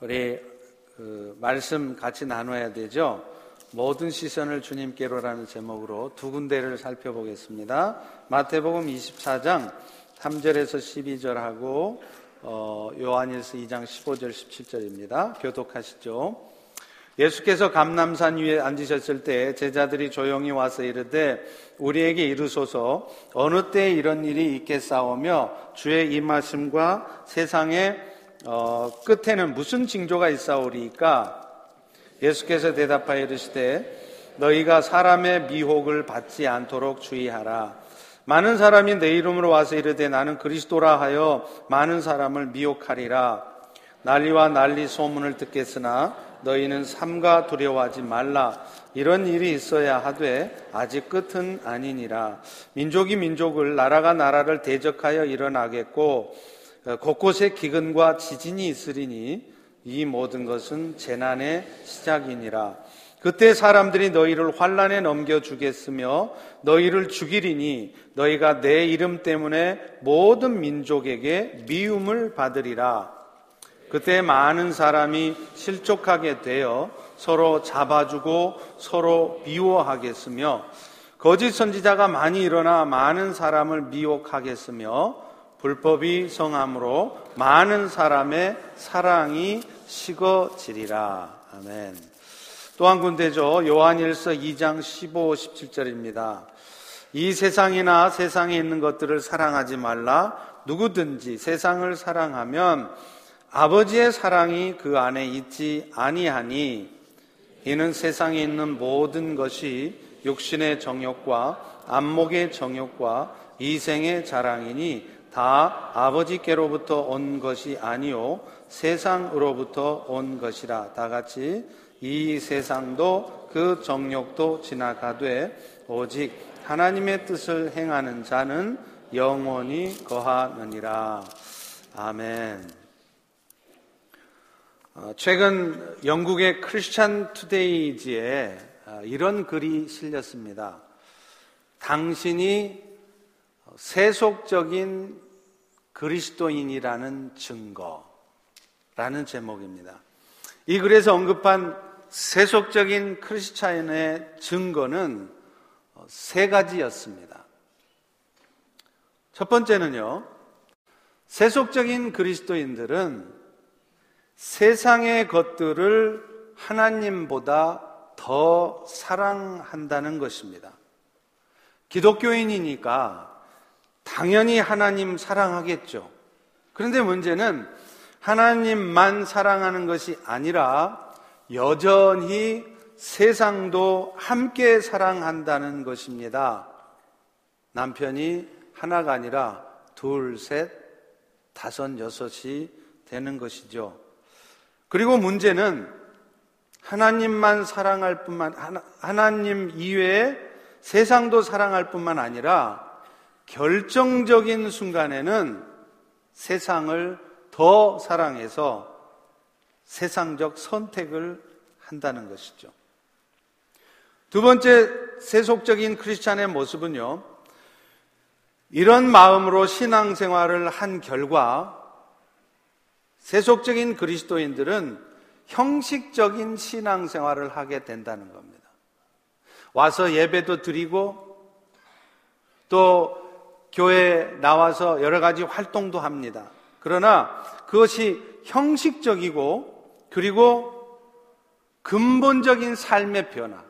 우리 그 말씀 같이 나눠야 되죠. 모든 시선을 주님께로라는 제목으로 두 군데를 살펴보겠습니다. 마태복음 24장 3절에서 12절하고 어, 요한일서 2장 15절 17절입니다. 교독하시죠. 예수께서 감남산 위에 앉으셨을 때 제자들이 조용히 와서 이르되 우리에게 이르소서 어느 때 이런 일이 있겠사오며 주의 임하심과 세상의 어, 끝에는 무슨 징조가 있사오리까 예수께서 대답하여 이르시되 너희가 사람의 미혹을 받지 않도록 주의하라 많은 사람이 내 이름으로 와서 이르되 나는 그리스도라 하여 많은 사람을 미혹하리라 난리와 난리 소문을 듣겠으나 너희는 삼가 두려워하지 말라. 이런 일이 있어야 하되 아직 끝은 아니니라. 민족이 민족을 나라가 나라를 대적하여 일어나겠고 어, 곳곳에 기근과 지진이 있으리니 이 모든 것은 재난의 시작이니라. 그때 사람들이 너희를 환란에 넘겨 주겠으며 너희를 죽이리니 너희가 내 이름 때문에 모든 민족에게 미움을 받으리라. 그때 많은 사람이 실족하게 되어 서로 잡아주고 서로 미워하겠으며 거짓 선지자가 많이 일어나 많은 사람을 미혹하겠으며 불법이 성함으로 많은 사람의 사랑이 식어지리라. 아멘. 또한 군데죠. 요한일서 2장 15, 17절입니다. 이 세상이나 세상에 있는 것들을 사랑하지 말라. 누구든지 세상을 사랑하면 아버지의 사랑이 그 안에 있지 아니하니 이는 세상에 있는 모든 것이 육신의 정욕과 안목의 정욕과 이생의 자랑이니 다 아버지께로부터 온 것이 아니요 세상으로부터 온 것이라 다 같이 이 세상도 그 정욕도 지나가되 오직 하나님의 뜻을 행하는 자는 영원히 거하느니라 아멘. 어, 최근 영국의 크리스찬 투데이지에 어, 이런 글이 실렸습니다. 당신이 세속적인 그리스도인이라는 증거라는 제목입니다. 이 글에서 언급한 세속적인 크리스찬의 증거는 어, 세 가지였습니다. 첫 번째는요, 세속적인 그리스도인들은 세상의 것들을 하나님보다 더 사랑한다는 것입니다. 기독교인이니까 당연히 하나님 사랑하겠죠. 그런데 문제는 하나님만 사랑하는 것이 아니라 여전히 세상도 함께 사랑한다는 것입니다. 남편이 하나가 아니라 둘, 셋, 다섯, 여섯이 되는 것이죠. 그리고 문제는 하나님만 사랑할 뿐만 하나님 이외에 세상도 사랑할 뿐만 아니라 결정적인 순간에는 세상을 더 사랑해서 세상적 선택을 한다는 것이죠. 두 번째 세속적인 크리스찬의 모습은요. 이런 마음으로 신앙생활을 한 결과 세속적인 그리스도인들은 형식적인 신앙생활을 하게 된다는 겁니다. 와서 예배도 드리고 또 교회에 나와서 여러 가지 활동도 합니다. 그러나 그것이 형식적이고 그리고 근본적인 삶의 변화,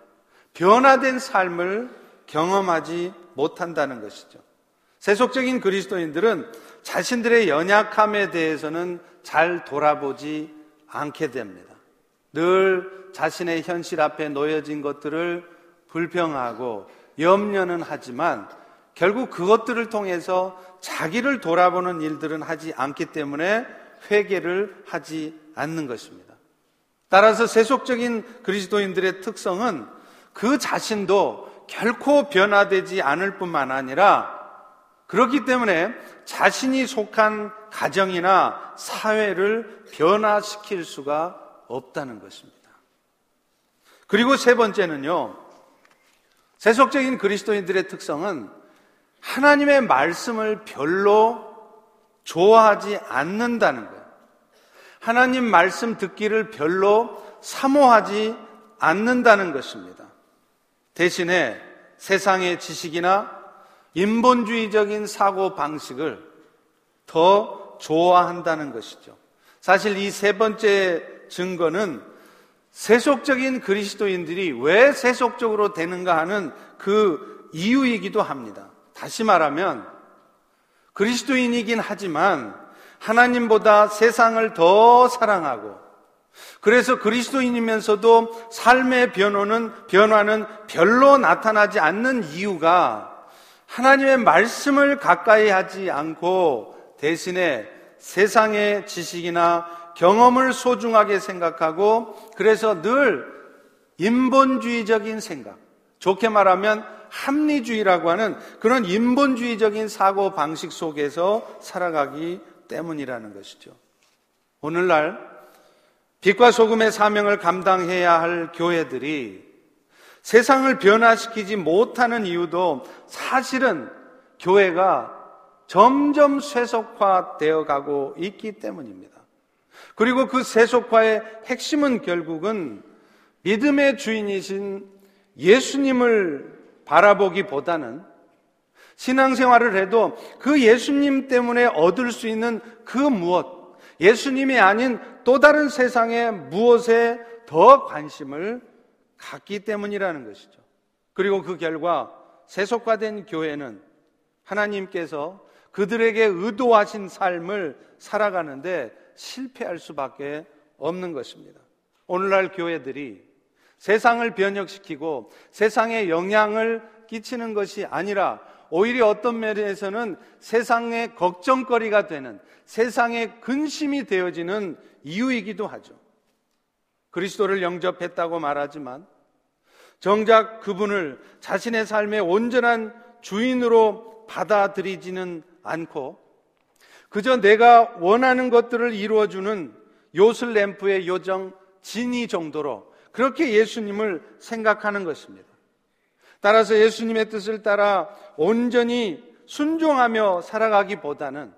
변화된 삶을 경험하지 못한다는 것이죠. 세속적인 그리스도인들은 자신들의 연약함에 대해서는 잘 돌아보지 않게 됩니다. 늘 자신의 현실 앞에 놓여진 것들을 불평하고 염려는 하지만 결국 그것들을 통해서 자기를 돌아보는 일들은 하지 않기 때문에 회개를 하지 않는 것입니다. 따라서 세속적인 그리스도인들의 특성은 그 자신도 결코 변화되지 않을 뿐만 아니라 그렇기 때문에 자신이 속한 가정이나 사회를 변화시킬 수가 없다는 것입니다. 그리고 세 번째는요, 세속적인 그리스도인들의 특성은 하나님의 말씀을 별로 좋아하지 않는다는 거예요. 하나님 말씀 듣기를 별로 사모하지 않는다는 것입니다. 대신에 세상의 지식이나 인본주의적인 사고 방식을 더 좋아한다는 것이죠. 사실 이 세 번째 증거는 세속적인 그리스도인들이 왜 세속적으로 되는가 하는 그 이유이기도 합니다. 다시 말하면 그리스도인이긴 하지만 하나님보다 세상을 더 사랑하고 그래서 그리스도인이면서도 삶의 변호는 변화는 별로 나타나지 않는 이유가 하나님의 말씀을 가까이 하지 않고 대신에 세상의 지식이나 경험을 소중하게 생각하고 그래서 늘 인본주의적인 생각, 좋게 말하면 합리주의라고 하는 그런 인본주의적인 사고 방식 속에서 살아가기 때문이라는 것이죠. 오늘날 빛과 소금의 사명을 감당해야 할 교회들이 세상을 변화시키지 못하는 이유도 사실은 교회가 점점 쇠속화되어 가고 있기 때문입니다. 그리고 그 세속화의 핵심은 결국은 믿음의 주인이신 예수님을 바라보기보다는 신앙생활을 해도 그 예수님 때문에 얻을 수 있는 그 무엇, 예수님이 아닌 또 다른 세상의 무엇에 더 관심을 갖기 때문이라는 것이죠. 그리고 그 결과 세속화된 교회는 하나님께서 그들에게 의도하신 삶을 살아가는데 실패할 수밖에 없는 것입니다. 오늘날 교회들이 세상을 변혁시키고 세상에 영향을 끼치는 것이 아니라 오히려 어떤 면에서는 세상의 걱정거리가 되는 세상의 근심이 되어지는 이유이기도 하죠. 그리스도를 영접했다고 말하지만 정작 그분을 자신의 삶의 온전한 주인으로 받아들이지는 않고 그저 내가 원하는 것들을 이루어주는 요슬램프의 요정 진이 정도로 그렇게 예수님을 생각하는 것입니다. 따라서 예수님의 뜻을 따라 온전히 순종하며 살아가기보다는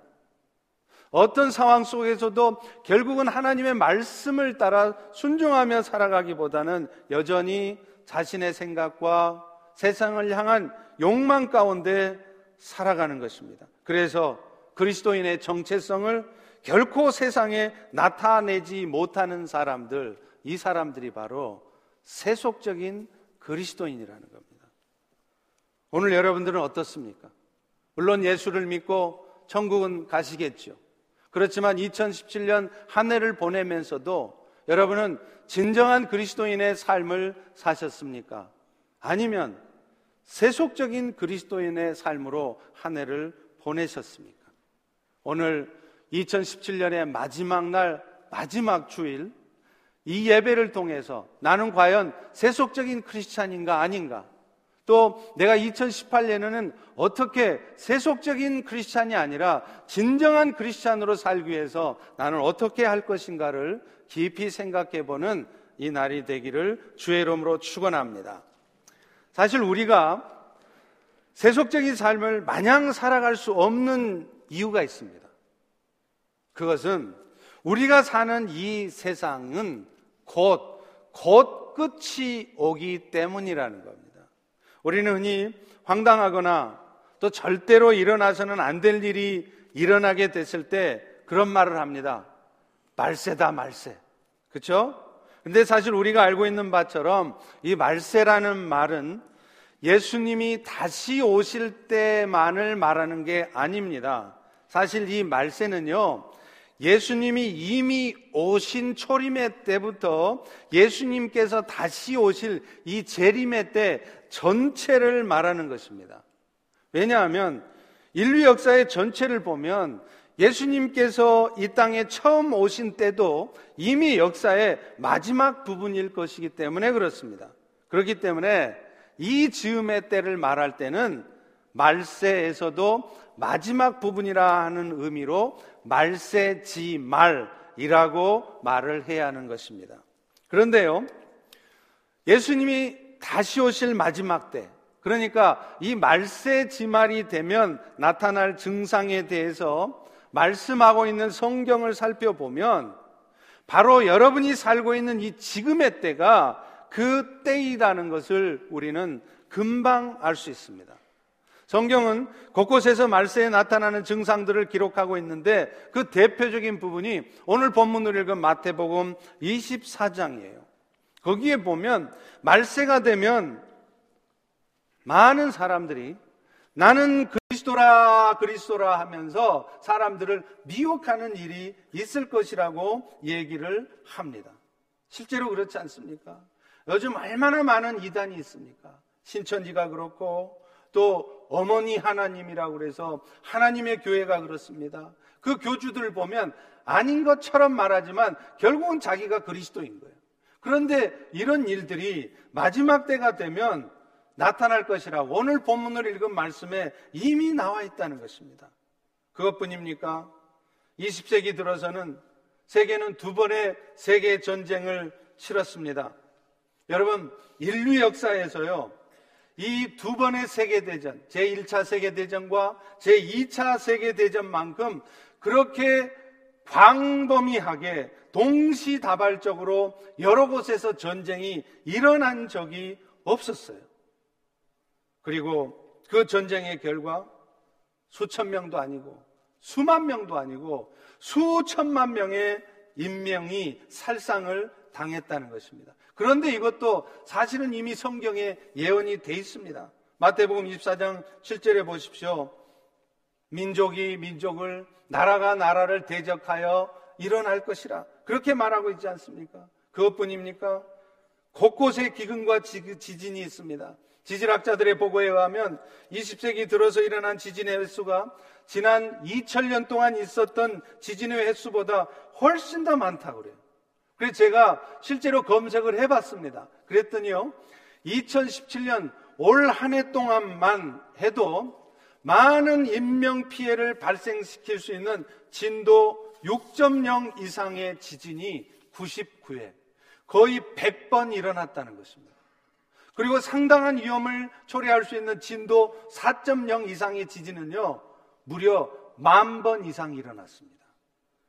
어떤 상황 속에서도 결국은 하나님의 말씀을 따라 순종하며 살아가기보다는 여전히 자신의 생각과 세상을 향한 욕망 가운데 살아가는 것입니다. 그래서 그리스도인의 정체성을 결코 세상에 나타내지 못하는 사람들, 이 사람들이 바로 세속적인 그리스도인이라는 겁니다. 오늘 여러분들은 어떻습니까? 물론 예수를 믿고 천국은 가시겠죠. 그렇지만 2017년 한 해를 보내면서도 여러분은 진정한 그리스도인의 삶을 사셨습니까? 아니면 세속적인 그리스도인의 삶으로 한 해를 보내셨습니까? 오늘 2017년의 마지막 날, 마지막 주일, 이 예배를 통해서 나는 과연 세속적인 크리스찬인가 아닌가? 또 내가 2018년에는 어떻게 세속적인 크리스찬이 아니라 진정한 크리스찬으로 살기 위해서 나는 어떻게 할 것인가를 깊이 생각해 보는 이 날이 되기를 주의 이름으로 축원합니다. 사실 우리가 세속적인 삶을 마냥 살아갈 수 없는 이유가 있습니다. 그것은 우리가 사는 이 세상은 곧, 곧 끝이 오기 때문이라는 겁니다. 우리는 흔히 황당하거나 또 절대로 일어나서는 안 될 일이 일어나게 됐을 때 그런 말을 합니다. 말세다, 말세. 그쵸? 근데 사실 우리가 알고 있는 바처럼 이 말세라는 말은 예수님이 다시 오실 때만을 말하는 게 아닙니다. 사실 이 말세는요, 예수님이 이미 오신 초림의 때부터 예수님께서 다시 오실 이 재림의 때 전체를 말하는 것입니다. 왜냐하면 인류 역사의 전체를 보면 예수님께서 이 땅에 처음 오신 때도 이미 역사의 마지막 부분일 것이기 때문에 그렇습니다. 그렇기 때문에 이 즈음의 때를 말할 때는 말세에서도 마지막 부분이라 하는 의미로 말세지 말이라고 말을 해야 하는 것입니다. 그런데요, 예수님이 다시 오실 마지막 때, 그러니까 이 말세지 말이 되면 나타날 증상에 대해서 말씀하고 있는 성경을 살펴보면 바로 여러분이 살고 있는 이 지금의 때가 그 때이라는 것을 우리는 금방 알 수 있습니다. 성경은 곳곳에서 말세에 나타나는 증상들을 기록하고 있는데 그 대표적인 부분이 오늘 본문을 읽은 마태복음 24장이에요. 거기에 보면 말세가 되면 많은 사람들이 나는 그리스도라 그리스도라 하면서 사람들을 미혹하는 일이 있을 것이라고 얘기를 합니다. 실제로 그렇지 않습니까? 요즘 얼마나 많은 이단이 있습니까? 신천지가 그렇고 또 어머니 하나님이라고 그래서 하나님의 교회가 그렇습니다. 그 교주들을 보면 아닌 것처럼 말하지만 결국은 자기가 그리스도인 거예요. 그런데 이런 일들이 마지막 때가 되면 나타날 것이라고 오늘 본문을 읽은 말씀에 이미 나와 있다는 것입니다. 그것뿐입니까? 20세기 들어서는 세계는 두 번의 세계 전쟁을 치렀습니다. 여러분, 인류 역사에서요, 이 두 번의 세계대전, 제1차 세계대전과 제2차 세계대전만큼 그렇게 광범위하게 동시다발적으로 여러 곳에서 전쟁이 일어난 적이 없었어요. 그리고 그 전쟁의 결과 수천 명도 아니고 수만 명도 아니고 수천만 명의 인명이 살상을 당했다는 것입니다. 그런데 이것도 사실은 이미 성경에 예언이 돼 있습니다. 마태복음 24장 7절에 보십시오. 민족이 민족을 나라가 나라를 대적하여 일어날 것이라 그렇게 말하고 있지 않습니까? 그것뿐입니까? 곳곳에 기근과 지진이 있습니다. 지질학자들의 보고에 의하면 20세기 들어서 일어난 지진의 횟수가 지난 2000년 동안 있었던 지진의 횟수보다 훨씬 더 많다고 그래요. 그래서 제가 실제로 검색을 해봤습니다. 그랬더니요, 2017년 올 한 해 동안만 해도 많은 인명 피해를 발생시킬 수 있는 진도 6.0 이상의 지진이 99회, 거의 100번 일어났다는 것입니다. 그리고 상당한 위험을 초래할 수 있는 진도 4.0 이상의 지진은요, 무려 만 번 이상 일어났습니다.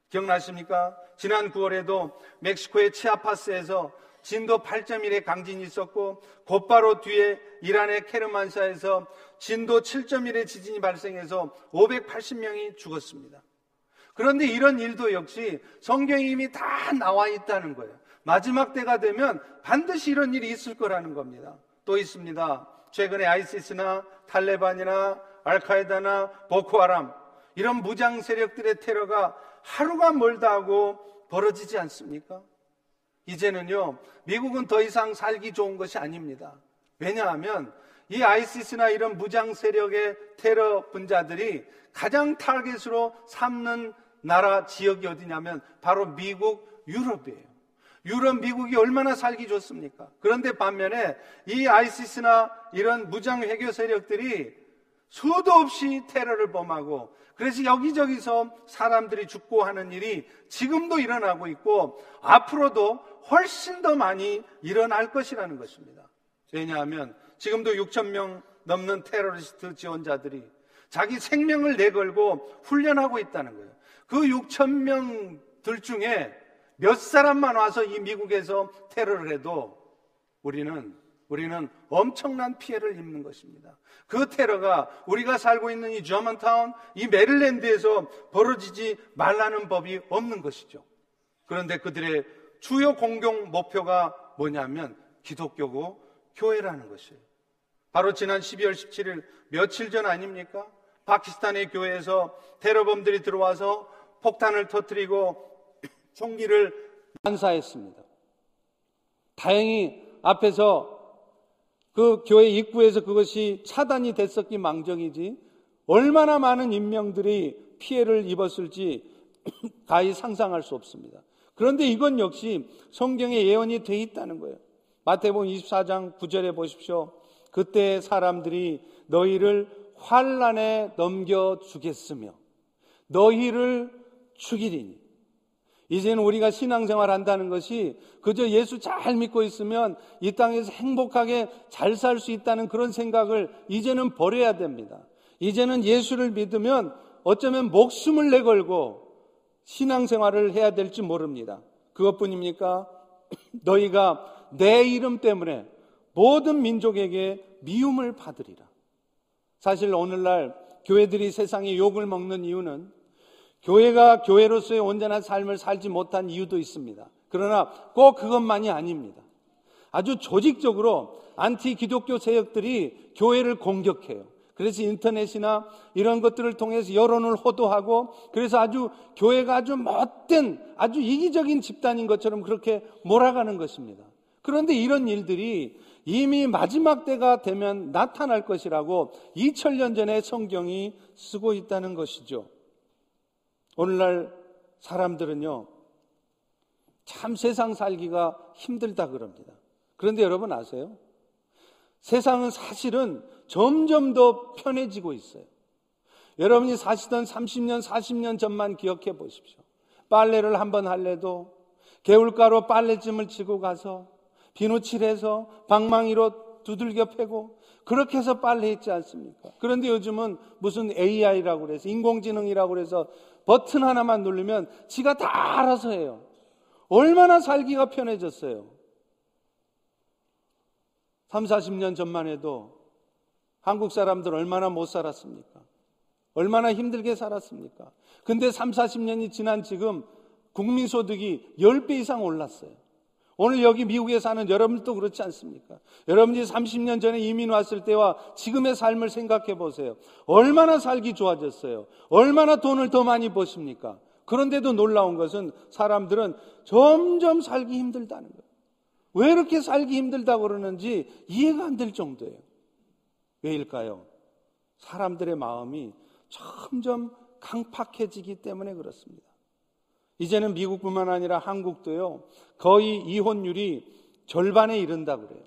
기억나십니까? 지난 9월에도 멕시코의 치아파스에서 진도 8.1의 강진이 있었고 곧바로 뒤에 이란의 케르만사에서 진도 7.1의 지진이 발생해서 580명이 죽었습니다. 그런데 이런 일도 역시 성경에 이미 다 나와 있다는 거예요. 마지막 때가 되면 반드시 이런 일이 있을 거라는 겁니다. 또 있습니다. 최근에 아이시스나 탈레반이나 알카에다나 보코하람 이런 무장 세력들의 테러가 하루가 멀다 하고 벌어지지 않습니까? 이제는요, 미국은 더 이상 살기 좋은 것이 아닙니다. 왜냐하면 이 아이시스나 이런 무장 세력의 테러 분자들이 가장 타겟으로 삼는 나라 지역이 어디냐면 바로 미국, 유럽이에요. 유럽, 미국이 얼마나 살기 좋습니까? 그런데 반면에 이 아이시스나 이런 무장 외교 세력들이 수도 없이 테러를 범하고 그래서 여기저기서 사람들이 죽고 하는 일이 지금도 일어나고 있고 앞으로도 훨씬 더 많이 일어날 것이라는 것입니다. 왜냐하면 지금도 6천 명 넘는 테러리스트 지원자들이 자기 생명을 내걸고 훈련하고 있다는 거예요. 그 6천 명들 중에 몇 사람만 와서 이 미국에서 테러를 해도 우리는 우리는 엄청난 피해를 입는 것입니다. 그 테러가 우리가 살고 있는 이 저먼타운, 이 메릴랜드에서 벌어지지 말라는 법이 없는 것이죠. 그런데 그들의 주요 공경 목표가 뭐냐면 기독교고 교회라는 것이에요. 바로 지난 12월 17일 며칠 전 아닙니까? 파키스탄의 교회에서 테러범들이 들어와서 폭탄을 터뜨리고 총기를 난사했습니다. 다행히 앞에서 그 교회 입구에서 그것이 차단이 됐었기 망정이지 얼마나 많은 인명들이 피해를 입었을지 가히 상상할 수 없습니다. 그런데 이건 역시 성경에 예언이 돼 있다는 거예요. 마태복음 24장 9절에 보십시오. 그때 사람들이 너희를 환란에 넘겨 주겠으며 너희를 죽이리니 이제는 우리가 신앙생활 한다는 것이 그저 예수 잘 믿고 있으면 이 땅에서 행복하게 잘 살 수 있다는 그런 생각을 이제는 버려야 됩니다. 이제는 예수를 믿으면 어쩌면 목숨을 내걸고 신앙생활을 해야 될지 모릅니다. 그것뿐입니까? 너희가 내 이름 때문에 모든 민족에게 미움을 받으리라. 사실 오늘날 교회들이 세상에 욕을 먹는 이유는 교회가 교회로서의 온전한 삶을 살지 못한 이유도 있습니다. 그러나 꼭 그것만이 아닙니다. 아주 조직적으로 안티 기독교 세력들이 교회를 공격해요. 그래서 인터넷이나 이런 것들을 통해서 여론을 호도하고 그래서 아주 교회가 아주 못된 아주 이기적인 집단인 것처럼 그렇게 몰아가는 것입니다. 그런데 이런 일들이 이미 마지막 때가 되면 나타날 것이라고 2000년 전에 성경이 쓰고 있다는 것이죠. 오늘날 사람들은요, 참 세상 살기가 힘들다 그럽니다. 그런데 여러분 아세요? 세상은 사실은 점점 더 편해지고 있어요. 여러분이 사시던 30년, 40년 전만 기억해 보십시오. 빨래를 한번 할래도 개울가로 빨래짐을 지고 가서 비누칠해서 방망이로 두들겨 패고 그렇게 해서 빨래했지 않습니까? 그런데 요즘은 무슨 AI라고 그래서 인공지능이라고 그래서 버튼 하나만 누르면 지가 다 알아서 해요. 얼마나 살기가 편해졌어요. 3, 40년 전만 해도 한국 사람들 얼마나 못 살았습니까? 얼마나 힘들게 살았습니까? 근데 3, 40년이 지난 지금 국민소득이 10배 이상 올랐어요. 오늘 여기 미국에 사는 여러분도 그렇지 않습니까? 여러분이 30년 전에 이민 왔을 때와 지금의 삶을 생각해 보세요. 얼마나 살기 좋아졌어요? 얼마나 돈을 더 많이 버십니까? 그런데도 놀라운 것은 사람들은 점점 살기 힘들다는 거예요. 왜 이렇게 살기 힘들다고 그러는지 이해가 안 될 정도예요. 왜일까요? 사람들의 마음이 점점 강팍해지기 때문에 그렇습니다. 이제는 미국뿐만 아니라 한국도요, 거의 이혼율이 절반에 이른다 그래요.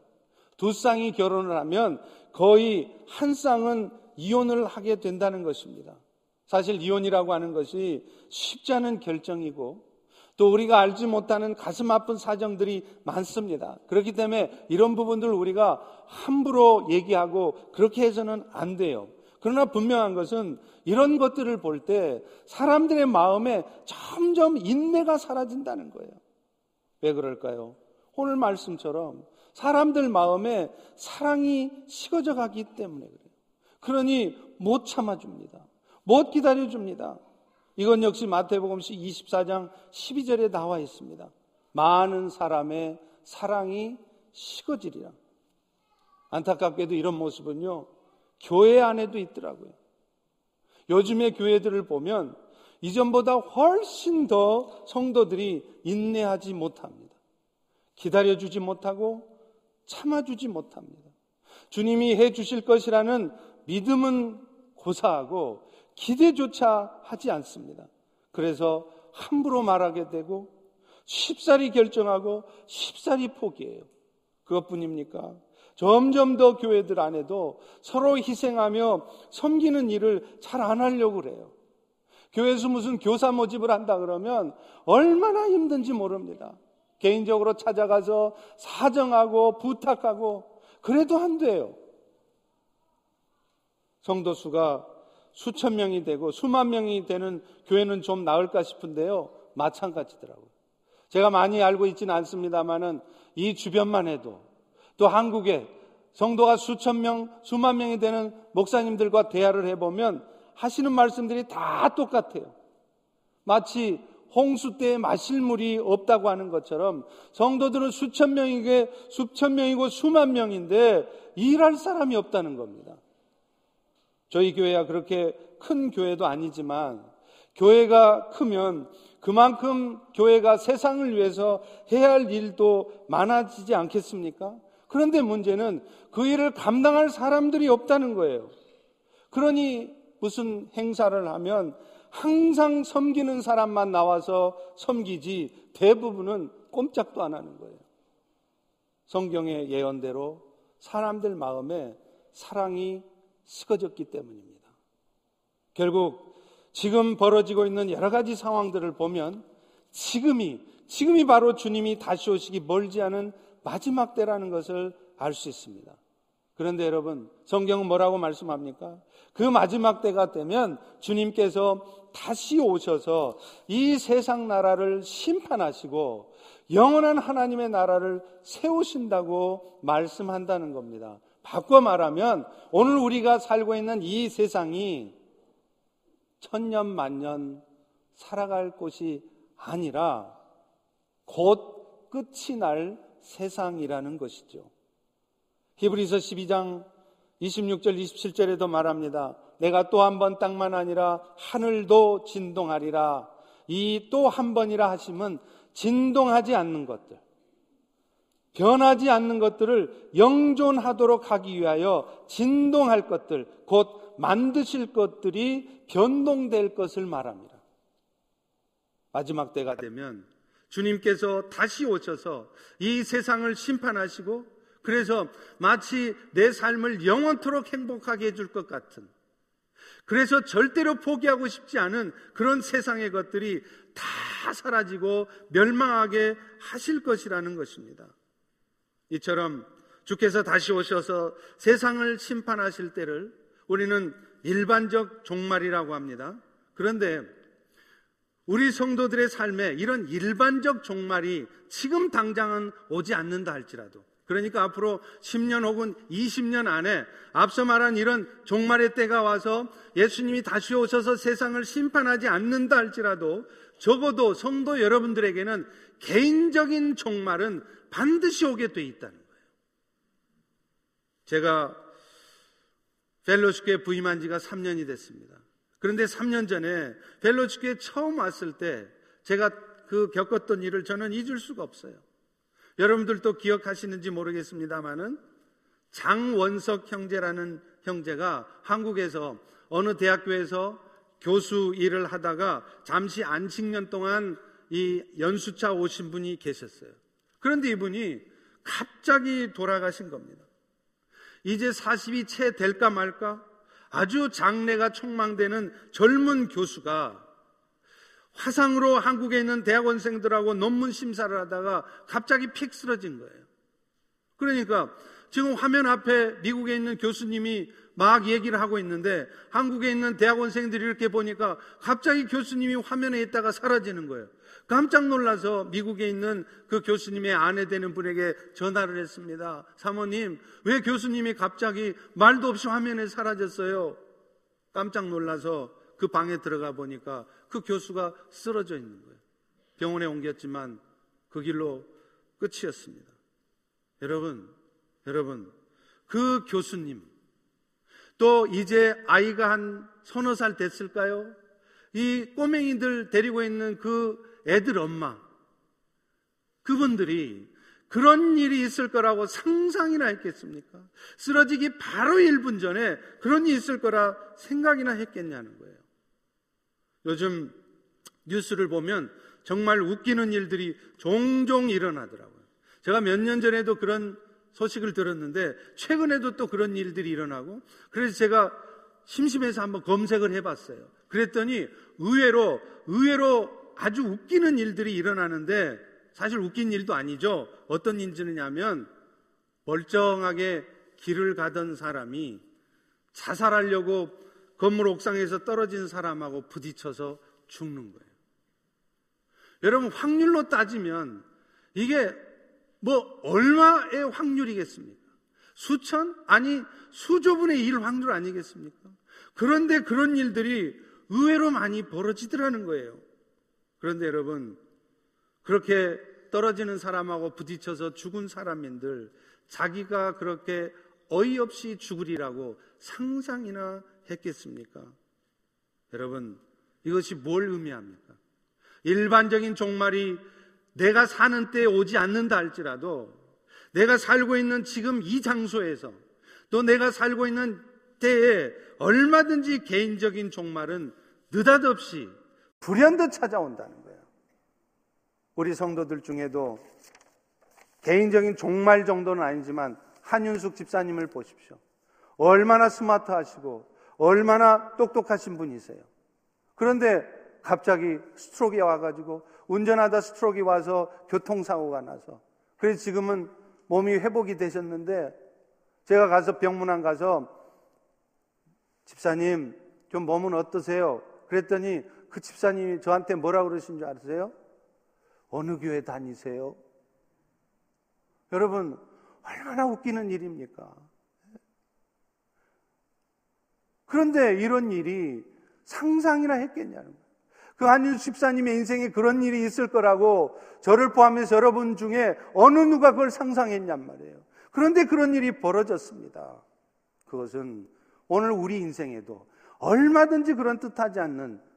두 쌍이 결혼을 하면 거의 한 쌍은 이혼을 하게 된다는 것입니다. 사실 이혼이라고 하는 것이 쉽지 않은 결정이고 또 우리가 알지 못하는 가슴 아픈 사정들이 많습니다. 그렇기 때문에 이런 부분들 우리가 함부로 얘기하고 그렇게 해서는 안 돼요. 그러나 분명한 것은 이런 것들을 볼 때 사람들의 마음에 점점 인내가 사라진다는 거예요. 왜 그럴까요? 오늘 말씀처럼 사람들 마음에 사랑이 식어져 가기 때문에 그래요. 그러니 못 참아줍니다. 못 기다려줍니다. 이건 역시 마태복음 24장 12절에 나와 있습니다. 많은 사람의 사랑이 식어지리라. 안타깝게도 이런 모습은요, 교회 안에도 있더라고요. 요즘의 교회들을 보면 이전보다 훨씬 더 성도들이 인내하지 못합니다. 기다려주지 못하고 참아주지 못합니다. 주님이 해 주실 것이라는 믿음은 고사하고 기대조차 하지 않습니다. 그래서 함부로 말하게 되고 쉽사리 결정하고 쉽사리 포기해요. 그것뿐입니까? 점점 더 교회들 안에도 서로 희생하며 섬기는 일을 잘 안 하려고 그래요. 교회에서 무슨 교사 모집을 한다 그러면 얼마나 힘든지 모릅니다. 개인적으로 찾아가서 사정하고 부탁하고 그래도 안 돼요. 성도 수가 수천 명이 되고 수만 명이 되는 교회는 좀 나을까 싶은데요. 마찬가지더라고요. 제가 많이 알고 있지는 않습니다만은 이 주변만 해도 또 한국에 성도가 수천 명, 수만 명이 되는 목사님들과 대화를 해보면 하시는 말씀들이 다 똑같아요. 마치 홍수 때에 마실 물이 없다고 하는 것처럼 성도들은 수천 명이고 수천 명이고 수만 명인데 일할 사람이 없다는 겁니다. 저희 교회가 그렇게 큰 교회도 아니지만 교회가 크면 그만큼 교회가 세상을 위해서 해야 할 일도 많아지지 않겠습니까? 그런데 문제는 그 일을 감당할 사람들이 없다는 거예요. 그러니 무슨 행사를 하면 항상 섬기는 사람만 나와서 섬기지 대부분은 꼼짝도 안 하는 거예요. 성경의 예언대로 사람들 마음에 사랑이 식어졌기 때문입니다. 결국 지금 벌어지고 있는 여러 가지 상황들을 보면 지금이, 지금이 바로 주님이 다시 오시기 멀지 않은 마지막 때라는 것을 알 수 있습니다. 그런데 여러분, 성경은 뭐라고 말씀합니까? 그 마지막 때가 되면 주님께서 다시 오셔서 이 세상 나라를 심판하시고 영원한 하나님의 나라를 세우신다고 말씀한다는 겁니다. 바꿔 말하면 오늘 우리가 살고 있는 이 세상이 천년 만년 살아갈 곳이 아니라 곧 끝이 날 세상이라는 것이죠. 히브리서 12장 26절 27절에도 말합니다. 내가 또 한 번 땅만 아니라 하늘도 진동하리라. 이 또 한 번이라 하심은 진동하지 않는 것들, 변하지 않는 것들을 영존하도록 하기 위하여 진동할 것들, 곧 만드실 것들이 변동될 것을 말합니다. 마지막 때가 되면 주님께서 다시 오셔서 이 세상을 심판하시고 그래서 마치 내 삶을 영원토록 행복하게 해줄 것 같은 그래서 절대로 포기하고 싶지 않은 그런 세상의 것들이 다 사라지고 멸망하게 하실 것이라는 것입니다. 이처럼 주께서 다시 오셔서 세상을 심판하실 때를 우리는 일반적 종말이라고 합니다. 그런데 우리 성도들의 삶에 이런 일반적 종말이 지금 당장은 오지 않는다 할지라도 그러니까 앞으로 10년 혹은 20년 안에 앞서 말한 이런 종말의 때가 와서 예수님이 다시 오셔서 세상을 심판하지 않는다 할지라도 적어도 성도 여러분들에게는 개인적인 종말은 반드시 오게 돼 있다는 거예요. 제가 펠로시교에 부임한 지가 3년이 됐습니다. 그런데 3년 전에 펠로시교에 처음 왔을 때 제가 그 겪었던 일을 저는 잊을 수가 없어요. 여러분들도 기억하시는지 모르겠습니다만은 장원석 형제라는 형제가 한국에서 어느 대학교에서 교수 일을 하다가 잠시 안식년 동안 이 연수차 오신 분이 계셨어요. 그런데 이분이 갑자기 돌아가신 겁니다. 이제 40이 채 될까 말까? 아주 장래가 촉망되는 젊은 교수가 화상으로 한국에 있는 대학원생들하고 논문 심사를 하다가 갑자기 픽 쓰러진 거예요. 그러니까 지금 화면 앞에 미국에 있는 교수님이 막 얘기를 하고 있는데 한국에 있는 대학원생들이 이렇게 보니까 갑자기 교수님이 화면에 있다가 사라지는 거예요. 깜짝 놀라서 미국에 있는 그 교수님의 아내 되는 분에게 전화를 했습니다. 사모님, 왜 교수님이 갑자기 말도 없이 화면에 사라졌어요? 깜짝 놀라서 그 방에 들어가 보니까 그 교수가 쓰러져 있는 거예요. 병원에 옮겼지만 그 길로 끝이었습니다. 여러분, 여러분, 그 교수님, 또 이제 아이가 한 서너 살 됐을까요? 이 꼬맹이들 데리고 있는 그 애들 엄마, 그분들이 그런 일이 있을 거라고 상상이나 했겠습니까? 쓰러지기 바로 1분 전에 그런 일이 있을 거라 생각이나 했겠냐는 거예요. 요즘 뉴스를 보면 정말 웃기는 일들이 종종 일어나더라고요. 제가 몇 년 전에도 그런 소식을 들었는데 최근에도 또 그런 일들이 일어나고 그래서 제가 심심해서 한번 검색을 해봤어요. 그랬더니 의외로 의외로 아주 웃기는 일들이 일어나는데 사실 웃긴 일도 아니죠. 어떤 일이냐면 멀쩡하게 길을 가던 사람이 자살하려고 건물 옥상에서 떨어진 사람하고 부딪혀서 죽는 거예요. 여러분 확률로 따지면 이게 뭐 얼마의 확률이겠습니까? 수천 아니 수조분의 일 확률 아니겠습니까? 그런데 그런 일들이 의외로 많이 벌어지더라는 거예요. 그런데 여러분 그렇게 떨어지는 사람하고 부딪혀서 죽은 사람인들 자기가 그렇게 어이없이 죽으리라고 상상이나 했겠습니까? 여러분 이것이 뭘 의미합니까? 일반적인 종말이 내가 사는 때에 오지 않는다 할지라도 내가 살고 있는 지금 이 장소에서 또 내가 살고 있는 때에 얼마든지 개인적인 종말은 느닷없이 불현듯 찾아온다는 거예요. 우리 성도들 중에도 개인적인 종말 정도는 아니지만 한윤숙 집사님을 보십시오. 얼마나 스마트하시고 얼마나 똑똑하신 분이세요. 그런데 갑자기 스트로크가 와가지고 운전하다 스트로크가 와서 교통사고가 나서 그래서 지금은 몸이 회복이 되셨는데 제가 가서 병문안 가서 집사님 좀 몸은 어떠세요? 그랬더니 그 집사님이 저한테 뭐라 그러신 줄 아세요? 어느 교회 다니세요? 여러분, 얼마나 웃기는 일입니까? 그런데 이런 일이 상상이나 했겠냐는 거예요. 그 한율 집사님의 인생에 그런 일이 있을 거라고 저를 포함해서 여러분 중에 어느 누가 그걸 상상했냔 말이에요. 그런데 그런 일이 벌어졌습니다. 그것은 오늘 우리 인생에도 얼마든지 그런 뜻하지 않는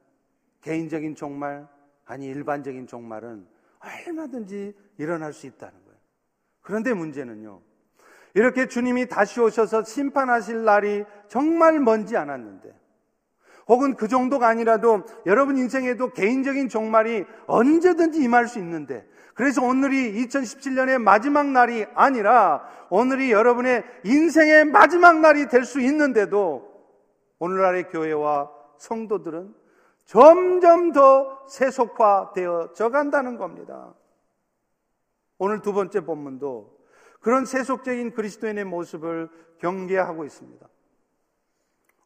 개인적인 종말, 아니 일반적인 종말은 얼마든지 일어날 수 있다는 거예요. 그런데 문제는요. 이렇게 주님이 다시 오셔서 심판하실 날이 정말 먼지 않았는데 혹은 그 정도가 아니라도 여러분 인생에도 개인적인 종말이 언제든지 임할 수 있는데 그래서 오늘이 2017년의 마지막 날이 아니라 오늘이 여러분의 인생의 마지막 날이 될 수 있는데도 오늘날의 교회와 성도들은 점점 더 세속화되어 져 간다는 겁니다. 오늘 두 번째 본문도 그런 세속적인 그리스도인의 모습을 경계하고 있습니다.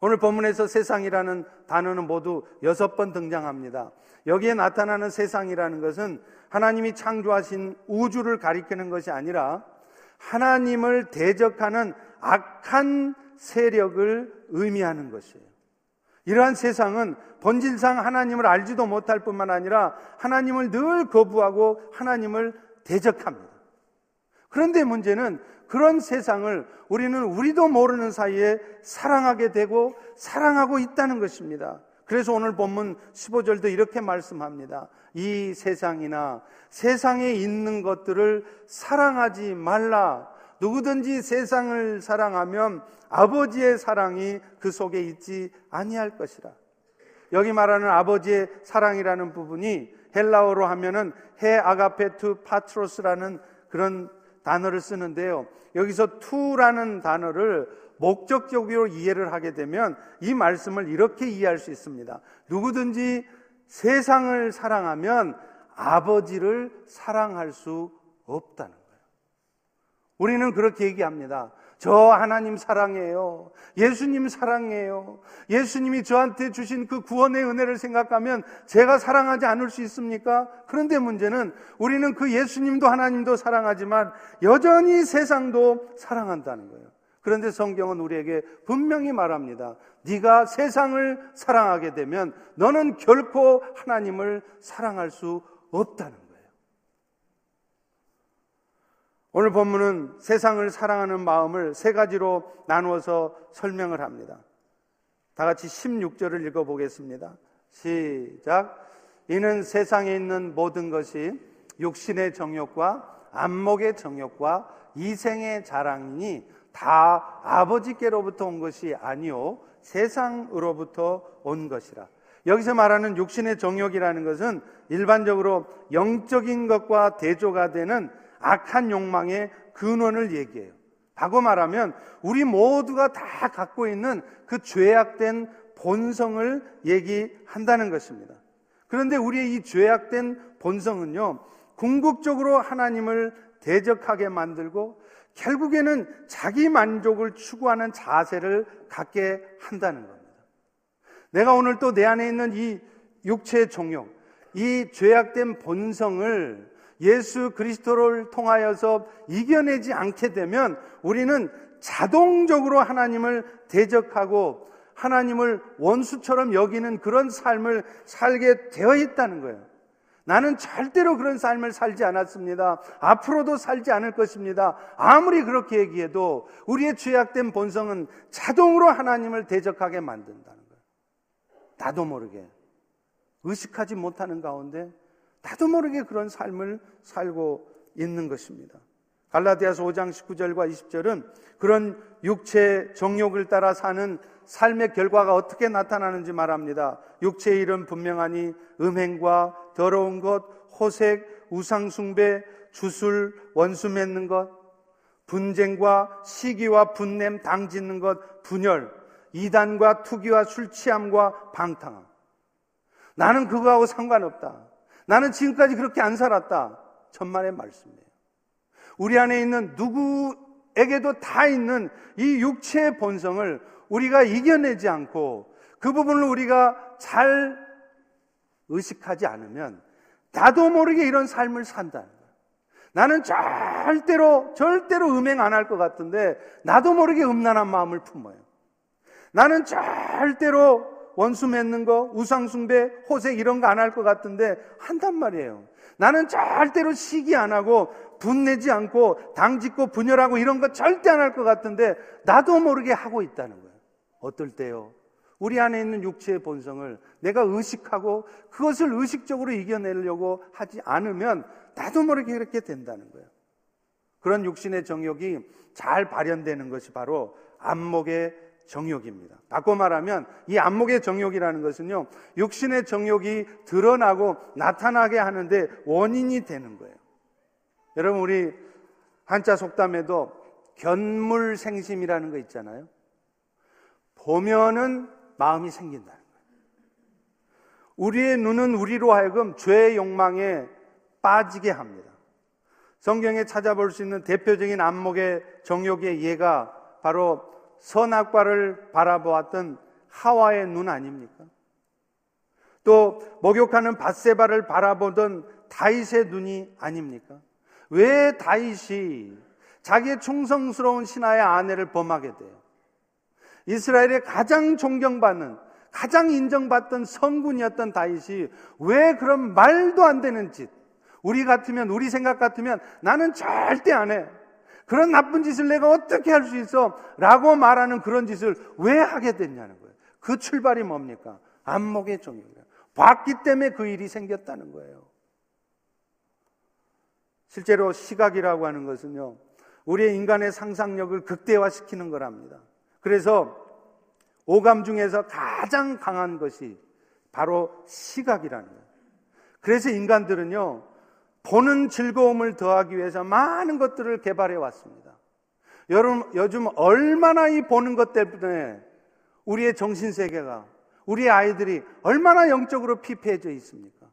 오늘 본문에서 세상이라는 단어는 모두 여섯 번 등장합니다. 여기에 나타나는 세상이라는 것은 하나님이 창조하신 우주를 가리키는 것이 아니라 하나님을 대적하는 악한 세력을 의미하는 것이에요. 이러한 세상은 본질상 하나님을 알지도 못할 뿐만 아니라 하나님을 늘 거부하고 하나님을 대적합니다. 그런데 문제는 그런 세상을 우리는 우리도 모르는 사이에 사랑하게 되고 사랑하고 있다는 것입니다. 그래서 오늘 본문 15절도 이렇게 말씀합니다. 이 세상이나 세상에 있는 것들을 사랑하지 말라. 누구든지 세상을 사랑하면 아버지의 사랑이 그 속에 있지 아니할 것이라. 여기 말하는 아버지의 사랑이라는 부분이 헬라어로 하면은 해 아가페투 파트로스라는 그런 단어를 쓰는데요. 여기서 투라는 단어를 목적적으로 이해를 하게 되면 이 말씀을 이렇게 이해할 수 있습니다. 누구든지 세상을 사랑하면 아버지를 사랑할 수 없다는. 우리는 그렇게 얘기합니다. 저 하나님 사랑해요. 예수님 사랑해요. 예수님이 저한테 주신 그 구원의 은혜를 생각하면 제가 사랑하지 않을 수 있습니까? 그런데 문제는 우리는 그 예수님도 하나님도 사랑하지만 여전히 세상도 사랑한다는 거예요. 그런데 성경은 우리에게 분명히 말합니다. 네가 세상을 사랑하게 되면 너는 결코 하나님을 사랑할 수 없다는 거예요. 오늘 본문은 세상을 사랑하는 마음을 세 가지로 나누어서 설명을 합니다. 다 같이 16절을 읽어보겠습니다. 시작. 이는 세상에 있는 모든 것이 육신의 정욕과 안목의 정욕과 이생의 자랑이니 다 아버지께로부터 온 것이 아니요 세상으로부터 온 것이라. 여기서 말하는 육신의 정욕이라는 것은 일반적으로 영적인 것과 대조가 되는 악한 욕망의 근원을 얘기해요. 라고 말하면 우리 모두가 다 갖고 있는 그 죄악된 본성을 얘기한다는 것입니다. 그런데 우리의 이 죄악된 본성은요, 궁극적으로 하나님을 대적하게 만들고 결국에는 자기 만족을 추구하는 자세를 갖게 한다는 겁니다. 내가 오늘 또 내 안에 있는 이 육체의 종욕, 이 죄악된 본성을 예수 그리스도를 통하여서 이겨내지 않게 되면 우리는 자동적으로 하나님을 대적하고 하나님을 원수처럼 여기는 그런 삶을 살게 되어 있다는 거예요. 나는 절대로 그런 삶을 살지 않았습니다. 앞으로도 살지 않을 것입니다. 아무리 그렇게 얘기해도 우리의 죄악된 본성은 자동으로 하나님을 대적하게 만든다는 거예요. 나도 모르게 의식하지 못하는 가운데 나도 모르게 그런 삶을 살고 있는 것입니다. 갈라디아서 5장 19절과 20절은 그런 육체 정욕을 따라 사는 삶의 결과가 어떻게 나타나는지 말합니다. 육체의 일은 분명하니 음행과 더러운 것, 호색, 우상숭배, 주술, 원수 맺는 것, 분쟁과 시기와 분냄, 당 짓는 것, 분열, 이단과 투기와 술 취함과 방탕함. 나는 그거하고 상관없다. 나는 지금까지 그렇게 안 살았다. 천만의 말씀이에요. 우리 안에 있는 누구에게도 다 있는 이 육체의 본성을 우리가 이겨내지 않고 그 부분을 우리가 잘 의식하지 않으면 나도 모르게 이런 삶을 산다는 거예요. 나는 절대로, 절대로 음행 안 할 것 같은데, 나도 모르게 음란한 마음을 품어요. 나는 절대로 원수 맺는 거, 우상숭배, 호색 이런 거 안 할 것 같은데, 한단 말이에요. 나는 절대로 시기 안 하고, 분내지 않고, 당짓고, 분열하고 이런 거 절대 안 할 것 같은데, 나도 모르게 하고 있다는 거예요. 어떨 때요? 우리 안에 있는 육체의 본성을 내가 의식하고 그것을 의식적으로 이겨내려고 하지 않으면 나도 모르게 이렇게 된다는 거예요. 그런 육신의 정욕이 잘 발현되는 것이 바로 안목의 정욕입니다. 바꿔 말하면 이 안목의 정욕이라는 것은요, 육신의 정욕이 드러나고 나타나게 하는데 원인이 되는 거예요. 여러분, 우리 한자 속담에도 견물생심이라는 거 있잖아요. 보면은 마음이 생긴다는 거예요. 우리의 눈은 우리로 하여금 죄의 욕망에 빠지게 합니다. 성경에 찾아볼 수 있는 대표적인 안목의 정욕의 예가 바로 선악과를 바라보았던 하와의 눈 아닙니까? 또 목욕하는 바세바를 바라보던 다윗의 눈이 아닙니까? 왜 다윗이 자기의 충성스러운 신하의 아내를 범하게 돼요? 이스라엘의 가장 존경받는 가장 인정받던 성군이었던 다윗이 왜 그런 말도 안 되는 짓 우리 같으면 우리 생각 같으면 나는 절대 안 해. 그런 나쁜 짓을 내가 어떻게 할 수 있어? 라고 말하는 그런 짓을 왜 하게 됐냐는 거예요. 그 출발이 뭡니까? 안목의 종이에요. 봤기 때문에 그 일이 생겼다는 거예요. 실제로 시각이라고 하는 것은요, 우리의 인간의 상상력을 극대화시키는 거랍니다. 그래서 오감 중에서 가장 강한 것이 바로 시각이라는 거예요. 그래서 인간들은요, 보는 즐거움을 더하기 위해서 많은 것들을 개발해 왔습니다. 여러분, 요즘 얼마나 이 보는 것 때문에 우리의 정신세계가, 우리 아이들이 얼마나 영적으로 피폐해져 있습니까?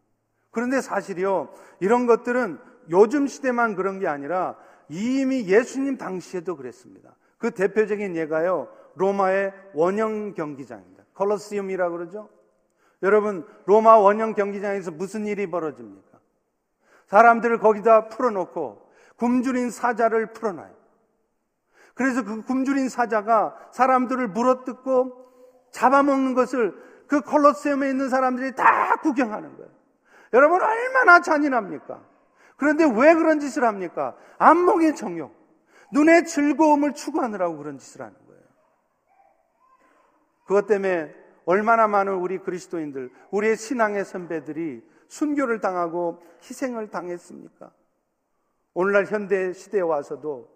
그런데 사실이요, 이런 것들은 요즘 시대만 그런 게 아니라 이미 예수님 당시에도 그랬습니다. 그 대표적인 예가요, 로마의 원형 경기장입니다. 콜로시움이라고 그러죠? 여러분, 로마 원형 경기장에서 무슨 일이 벌어집니까? 사람들을 거기다 풀어놓고 굶주린 사자를 풀어놔요. 그래서 그 굶주린 사자가 사람들을 물어뜯고 잡아먹는 것을 그 콜로세움에 있는 사람들이 다 구경하는 거예요. 여러분 얼마나 잔인합니까? 그런데 왜 그런 짓을 합니까? 안목의 정욕, 눈의 즐거움을 추구하느라고 그런 짓을 하는 거예요. 그것 때문에 얼마나 많은 우리 그리스도인들, 우리의 신앙의 선배들이 순교를 당하고 희생을 당했습니까? 오늘날 현대 시대에 와서도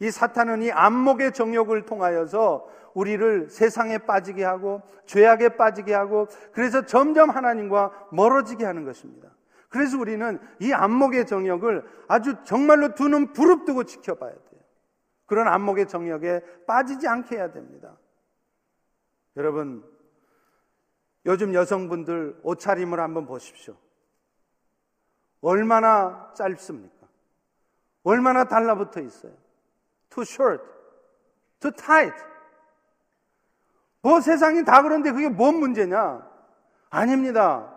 이 사탄은 이 안목의 정욕을 통하여서 우리를 세상에 빠지게 하고 죄악에 빠지게 하고 그래서 점점 하나님과 멀어지게 하는 것입니다. 그래서 우리는 이 안목의 정욕을 아주 정말로 두 눈 부릅뜨고 지켜봐야 돼요. 그런 안목의 정욕에 빠지지 않게 해야 됩니다. 여러분, 요즘 여성분들 옷차림을 한번 보십시오. 얼마나 짧습니까? 얼마나 달라붙어 있어요? Too short, too tight. 뭐 세상이 다 그런데 그게 뭔 문제냐? 아닙니다.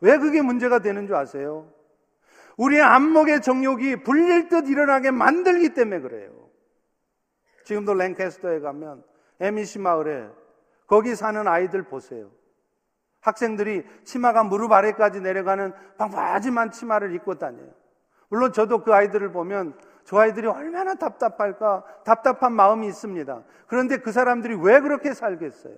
왜 그게 문제가 되는 줄 아세요? 우리의 안목의 정욕이 불릴 듯 일어나게 만들기 때문에 그래요. 지금도 랭캐스터에 가면 에미시 마을에 거기 사는 아이들 보세요. 학생들이 치마가 무릎 아래까지 내려가는 방바지만 치마를 입고 다녀요. 물론 저도 그 아이들을 보면 저 아이들이 얼마나 답답할까 답답한 마음이 있습니다. 그런데 그 사람들이 왜 그렇게 살겠어요?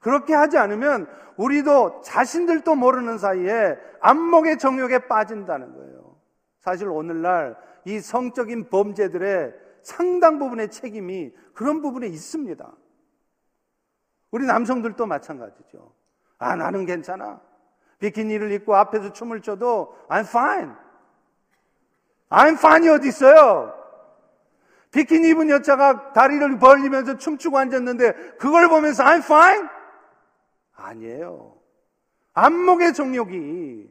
그렇게 하지 않으면 우리도 자신들도 모르는 사이에 안목의 정욕에 빠진다는 거예요. 사실 오늘날 이 성적인 범죄들의 상당 부분의 책임이 그런 부분에 있습니다. 우리 남성들도 마찬가지죠. 아, 나는 괜찮아. 비키니를 입고 앞에서 춤을 춰도 I'm fine. I'm fine이 어디 있어요? 비키니 입은 여자가 다리를 벌리면서 춤추고 앉았는데 그걸 보면서 I'm fine? 아니에요. 안목의 정욕이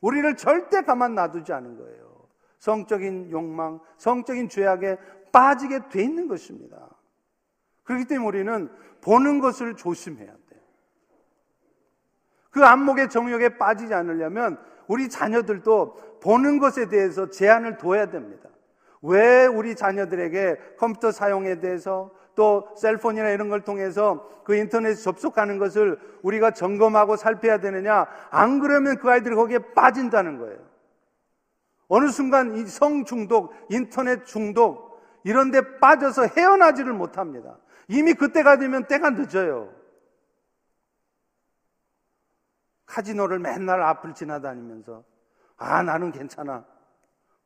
우리를 절대 가만 놔두지 않은 거예요. 성적인 욕망, 성적인 죄악에 빠지게 돼 있는 것입니다. 그렇기 때문에 우리는 보는 것을 조심해야 돼요. 그 안목의 정욕에 빠지지 않으려면 우리 자녀들도 보는 것에 대해서 제한을 둬야 됩니다. 왜 우리 자녀들에게 컴퓨터 사용에 대해서 또 셀폰이나 이런 걸 통해서 그 인터넷에 접속하는 것을 우리가 점검하고 살펴야 되느냐? 안 그러면 그 아이들이 거기에 빠진다는 거예요. 어느 순간 이 성 중독, 인터넷 중독, 이런 데 빠져서 헤어나지를 못합니다. 이미 그때가 되면 때가 늦어요. 카지노를 맨날 앞을 지나다니면서, 아, 나는 괜찮아.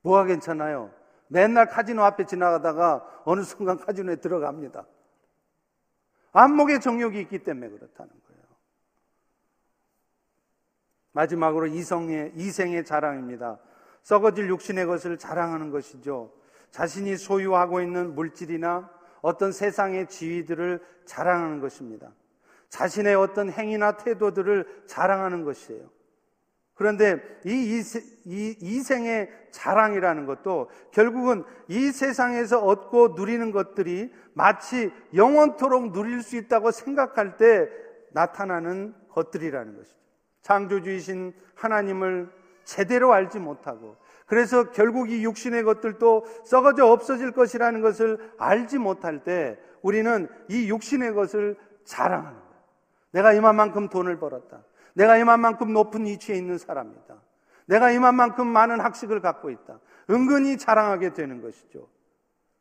뭐가 괜찮아요? 맨날 카지노 앞에 지나가다가 어느 순간 카지노에 들어갑니다. 안목에 정욕이 있기 때문에 그렇다는 거예요. 마지막으로 이성의, 이생의 자랑입니다. 썩어질 육신의 것을 자랑하는 것이죠. 자신이 소유하고 있는 물질이나 어떤 세상의 지위들을 자랑하는 것입니다. 자신의 어떤 행위나 태도들을 자랑하는 것이에요. 그런데 이, 이, 이 생의 자랑이라는 것도 결국은 이 세상에서 얻고 누리는 것들이 마치 영원토록 누릴 수 있다고 생각할 때 나타나는 것들이라는 것이죠. 창조주이신 하나님을 제대로 알지 못하고 그래서 결국 이 육신의 것들도 썩어져 없어질 것이라는 것을 알지 못할 때 우리는 이 육신의 것을 자랑하는. 내가 이만큼 돈을 벌었다. 내가 이만큼 높은 위치에 있는 사람이다. 내가 이만큼 많은 학식을 갖고 있다. 은근히 자랑하게 되는 것이죠.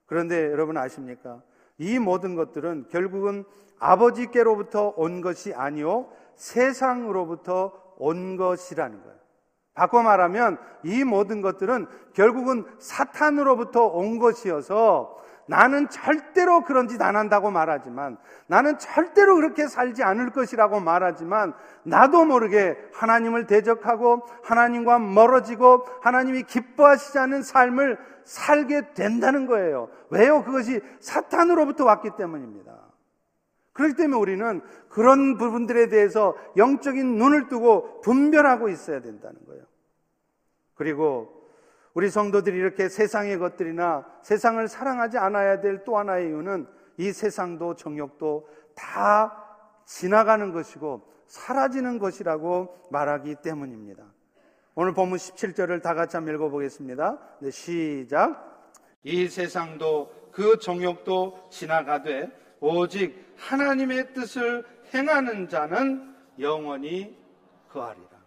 그런데 여러분 아십니까? 이 모든 것들은 결국은 아버지께로부터 온 것이 아니요 세상으로부터 온 것이라는 거예요. 바꿔 말하면 이 모든 것들은 결국은 사탄으로부터 온 것이어서 나는 절대로 그런 짓 안 한다고 말하지만 나는 절대로 그렇게 살지 않을 것이라고 말하지만 나도 모르게 하나님을 대적하고 하나님과 멀어지고 하나님이 기뻐하시지 않는 삶을 살게 된다는 거예요. 왜요? 그것이 사탄으로부터 왔기 때문입니다. 그렇기 때문에 우리는 그런 부분들에 대해서 영적인 눈을 뜨고 분별하고 있어야 된다는 거예요. 그리고 우리 성도들이 이렇게 세상의 것들이나 세상을 사랑하지 않아야 될 또 하나의 이유는 이 세상도 정욕도 다 지나가는 것이고 사라지는 것이라고 말하기 때문입니다. 오늘 본문 17절을 다 같이 한번 읽어보겠습니다. 네, 시작. 이 세상도 그 정욕도 지나가되 오직 하나님의 뜻을 행하는 자는 영원히 거하리라.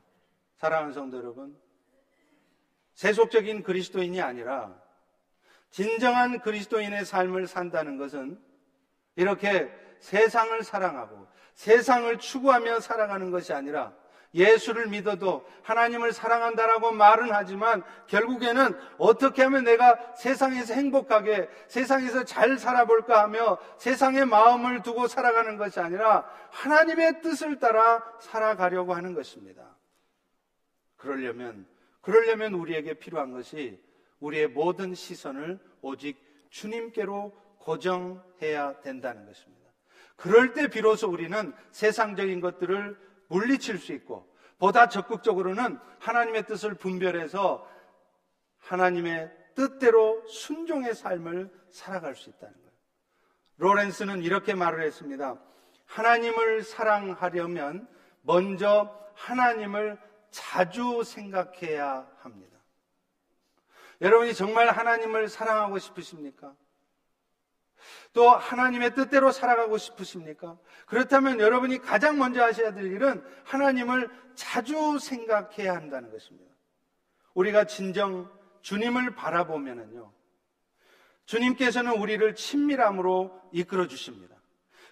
사랑하는 성도 여러분, 세속적인 그리스도인이 아니라 진정한 그리스도인의 삶을 산다는 것은 이렇게 세상을 사랑하고 세상을 추구하며 살아가는 것이 아니라 예수를 믿어도 하나님을 사랑한다라고 말은 하지만 결국에는 어떻게 하면 내가 세상에서 행복하게 세상에서 잘 살아볼까 하며 세상의 마음을 두고 살아가는 것이 아니라 하나님의 뜻을 따라 살아가려고 하는 것입니다. 그러려면 그러려면 우리에게 필요한 것이 우리의 모든 시선을 오직 주님께로 고정해야 된다는 것입니다. 그럴 때 비로소 우리는 세상적인 것들을 물리칠 수 있고 보다 적극적으로는 하나님의 뜻을 분별해서 하나님의 뜻대로 순종의 삶을 살아갈 수 있다는 거예요. 로렌스는 이렇게 말을 했습니다. 하나님을 사랑하려면 먼저 하나님을 자주 생각해야 합니다. 여러분이 정말 하나님을 사랑하고 싶으십니까? 또 하나님의 뜻대로 살아가고 싶으십니까? 그렇다면 여러분이 가장 먼저 하셔야 될 일은 하나님을 자주 생각해야 한다는 것입니다. 우리가 진정 주님을 바라보면은요. 주님께서는 우리를 친밀함으로 이끌어 주십니다.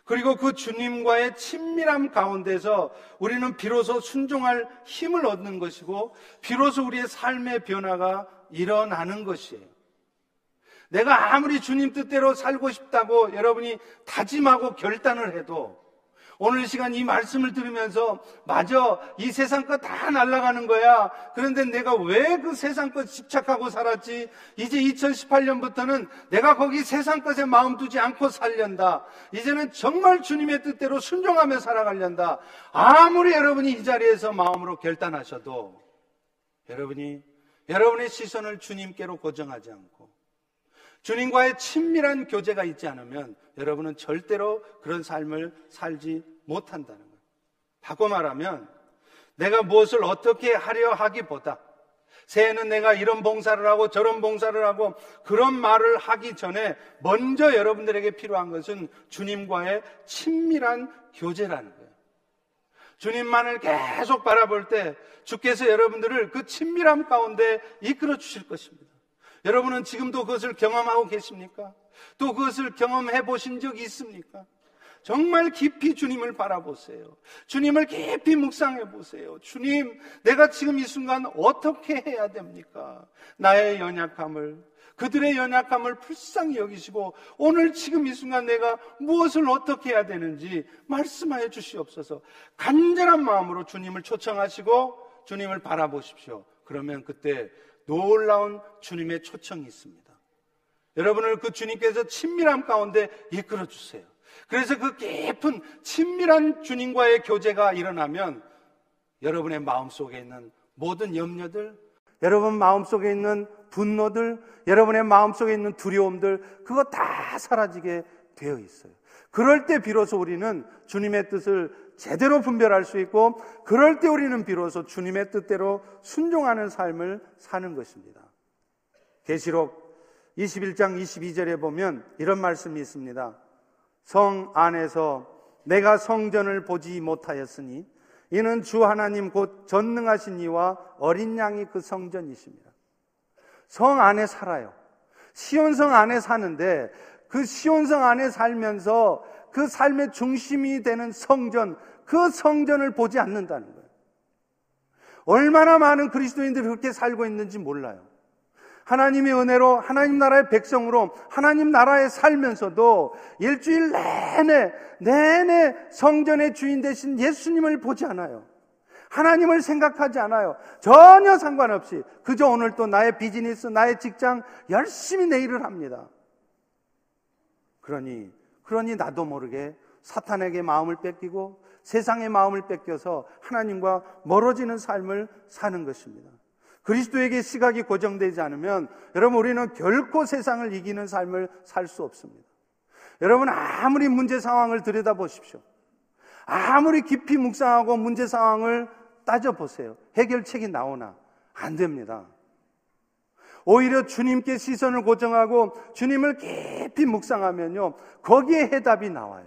그리고 그 주님과의 친밀함 가운데서 우리는 비로소 순종할 힘을 얻는 것이고 비로소 우리의 삶의 변화가 일어나는 것이에요. 내가 아무리 주님 뜻대로 살고 싶다고 여러분이 다짐하고 결단을 해도 오늘 시간 이 말씀을 들으면서 맞아 이 세상 것다 날아가는 거야. 그런데 내가 왜 그 세상 것 집착하고 살았지? 이제 2018년부터는 내가 거기 세상 것에 마음 두지 않고 살련다. 이제는 정말 주님의 뜻대로 순종하며 살아가련다. 아무리 여러분이 이 자리에서 마음으로 결단하셔도 여러분이 여러분의 시선을 주님께로 고정하지 않고 주님과의 친밀한 교제가 있지 않으면 여러분은 절대로 그런 삶을 살지 못한다는 거예요. 바꿔 말하면 내가 무엇을 어떻게 하려 하기보다 새해는 내가 이런 봉사를 하고 저런 봉사를 하고 그런 말을 하기 전에 먼저 여러분들에게 필요한 것은 주님과의 친밀한 교제라는 거예요. 주님만을 계속 바라볼 때 주께서 여러분들을 그 친밀함 가운데 이끌어 주실 것입니다. 여러분은 지금도 그것을 경험하고 계십니까? 또 그것을 경험해 보신 적이 있습니까? 정말 깊이 주님을 바라보세요. 주님을 깊이 묵상해 보세요. 주님, 내가 지금 이 순간 어떻게 해야 됩니까? 나의 연약함을, 그들의 연약함을 불쌍히 여기시고 오늘 지금 이 순간 내가 무엇을 어떻게 해야 되는지 말씀하여 주시옵소서. 간절한 마음으로 주님을 초청하시고 주님을 바라보십시오. 그러면 그때 놀라운 주님의 초청이 있습니다. 여러분을 그 주님께서 친밀함 가운데 이끌어 주세요. 그래서 그 깊은 친밀한 주님과의 교제가 일어나면 여러분의 마음 속에 있는 모든 염려들, 여러분 마음 속에 있는 분노들, 여러분의 마음 속에 있는 두려움들, 그거 다 사라지게 되어 있어요. 그럴 때 비로소 우리는 주님의 뜻을 제대로 분별할 수 있고, 그럴 때 우리는 비로소 주님의 뜻대로 순종하는 삶을 사는 것입니다. 계시록 21장 22절에 보면 이런 말씀이 있습니다. 성 안에서 내가 성전을 보지 못하였으니 이는 주 하나님 곧 전능하신 이와 어린 양이 그 성전이십니다. 성 안에 살아요. 시온성 안에 사는데 그 시온성 안에 살면서 그 삶의 중심이 되는 성전, 그 성전을 보지 않는다는 거예요. 얼마나 많은 그리스도인들이 그렇게 살고 있는지 몰라요. 하나님의 은혜로 하나님 나라의 백성으로 하나님 나라에 살면서도 일주일 내내 내내 성전의 주인 되신 예수님을 보지 않아요. 하나님을 생각하지 않아요. 전혀 상관없이 그저 오늘 또 나의 비즈니스, 나의 직장 열심히 내 일을 합니다. 그러니 그러니 나도 모르게 사탄에게 마음을 뺏기고 세상의 마음을 뺏겨서 하나님과 멀어지는 삶을 사는 것입니다. 그리스도에게 시각이 고정되지 않으면 여러분 우리는 결코 세상을 이기는 삶을 살 수 없습니다. 여러분 아무리 문제 상황을 들여다보십시오. 아무리 깊이 묵상하고 문제 상황을 따져보세요. 해결책이 나오나? 안 됩니다. 오히려 주님께 시선을 고정하고 주님을 깊이 묵상하면요. 거기에 해답이 나와요.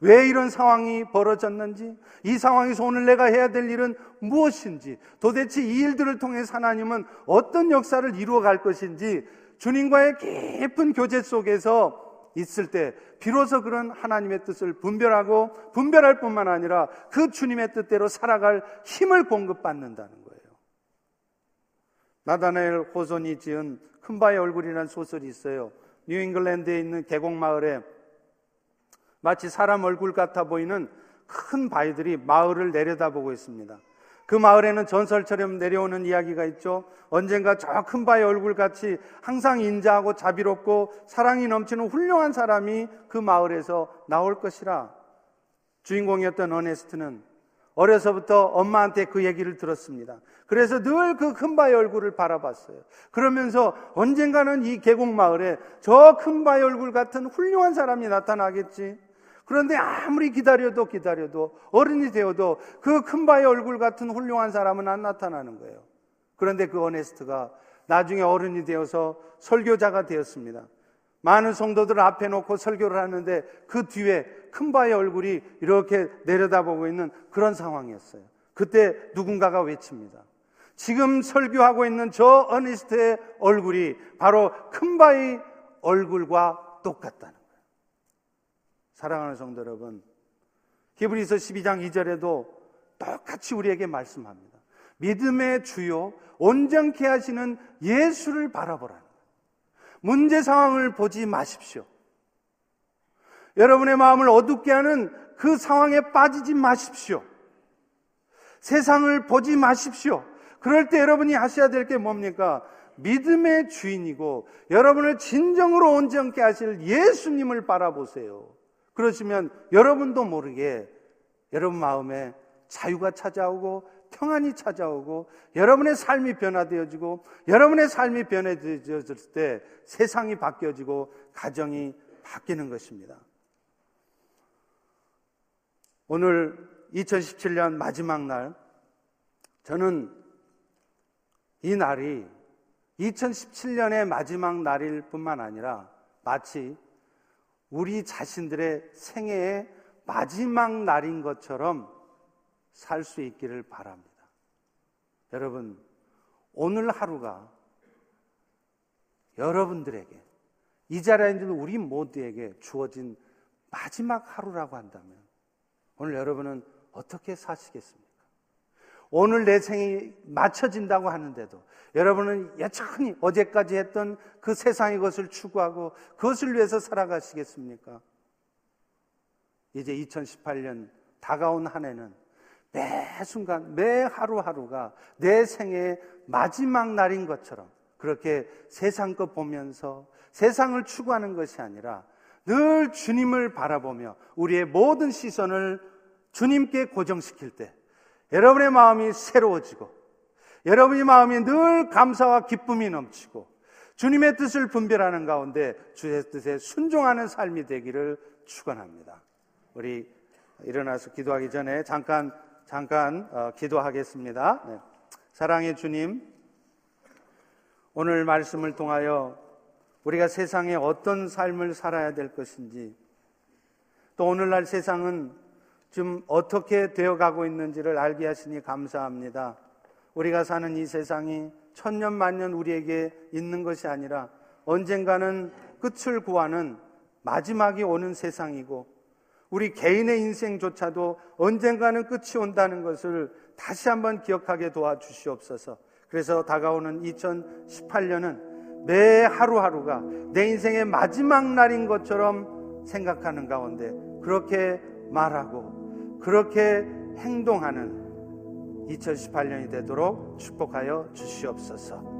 왜 이런 상황이 벌어졌는지, 이 상황에서 오늘 내가 해야 될 일은 무엇인지, 도대체 이 일들을 통해 하나님은 어떤 역사를 이루어 갈 것인지, 주님과의 깊은 교제 속에서 있을 때, 비로소 그런 하나님의 뜻을 분별하고, 분별할 뿐만 아니라 그 주님의 뜻대로 살아갈 힘을 공급받는다는. 나다나엘 호손이 지은 큰 바의 얼굴이라는 소설이 있어요. 뉴잉글랜드에 있는 계곡 마을에 마치 사람 얼굴 같아 보이는 큰 바위들이 마을을 내려다보고 있습니다. 그 마을에는 전설처럼 내려오는 이야기가 있죠. 언젠가 저 큰 바위 얼굴 같이 항상 인자하고 자비롭고 사랑이 넘치는 훌륭한 사람이 그 마을에서 나올 것이라. 주인공이었던 어네스트는 어려서부터 엄마한테 그 얘기를 들었습니다. 그래서 늘 그 큰 바위 얼굴을 바라봤어요. 그러면서 언젠가는 이 계곡 마을에 저 큰 바위 얼굴 같은 훌륭한 사람이 나타나겠지. 그런데 아무리 기다려도 기다려도 어른이 되어도 그 큰 바의 얼굴 같은 훌륭한 사람은 안 나타나는 거예요. 그런데 그 어네스트가 나중에 어른이 되어서 설교자가 되었습니다. 많은 성도들 앞에 놓고 설교를 하는데 그 뒤에 큰 바의 얼굴이 이렇게 내려다보고 있는 그런 상황이었어요. 그때 누군가가 외칩니다. 지금 설교하고 있는 저 어니스트의 얼굴이 바로 큰 바의 얼굴과 똑같다는 사랑하는 성도 여러분, 히브리서 12장 2절에도 똑같이 우리에게 말씀합니다. 믿음의 주요 온전케 하시는 예수를 바라보라. 문제 상황을 보지 마십시오. 여러분의 마음을 어둡게 하는 그 상황에 빠지지 마십시오. 세상을 보지 마십시오. 그럴 때 여러분이 하셔야 될 게 뭡니까? 믿음의 주인이고 여러분을 진정으로 온전케 하실 예수님을 바라보세요. 그러시면 여러분도 모르게 여러분 마음에 자유가 찾아오고 평안이 찾아오고 여러분의 삶이 변화되어지고 여러분의 삶이 변해졌을 때 세상이 바뀌어지고 가정이 바뀌는 것입니다. 오늘 2017년 마지막 날 저는 이 날이 2017년의 마지막 날일 뿐만 아니라 마치 우리 자신들의 생애의 마지막 날인 것처럼 살 수 있기를 바랍니다. 여러분, 오늘 하루가 여러분들에게 이 자리에 있는 우리 모두에게 주어진 마지막 하루라고 한다면 오늘 여러분은 어떻게 사시겠습니까? 오늘 내 생이 맞춰진다고 하는데도 여러분은 여전히 어제까지 했던 그 세상의 것을 추구하고 그것을 위해서 살아가시겠습니까? 이제 2018년 다가온 한 해는 매 순간, 매 하루하루가 내 생의 마지막 날인 것처럼 그렇게 세상 것 보면서 세상을 추구하는 것이 아니라 늘 주님을 바라보며 우리의 모든 시선을 주님께 고정시킬 때 여러분의 마음이 새로워지고 여러분의 마음이 늘 감사와 기쁨이 넘치고 주님의 뜻을 분별하는 가운데 주의 뜻에 순종하는 삶이 되기를 축원합니다. 우리 일어나서 기도하기 전에 잠깐 잠깐 어, 기도하겠습니다. 네. 사랑의 주님, 오늘 말씀을 통하여 우리가 세상에 어떤 삶을 살아야 될 것인지 또 오늘날 세상은 지금 어떻게 되어 가고 있는지를 알게 하시니 감사합니다. 우리가 사는 이 세상이 천년 만년 우리에게 있는 것이 아니라 언젠가는 끝을 구하는 마지막이 오는 세상이고 우리 개인의 인생조차도 언젠가는 끝이 온다는 것을 다시 한번 기억하게 도와주시옵소서. 그래서 다가오는 2018년은 매 하루하루가 내 인생의 마지막 날인 것처럼 생각하는 가운데 그렇게 말하고 그렇게 행동하는 2018년이 되도록 축복하여 주시옵소서.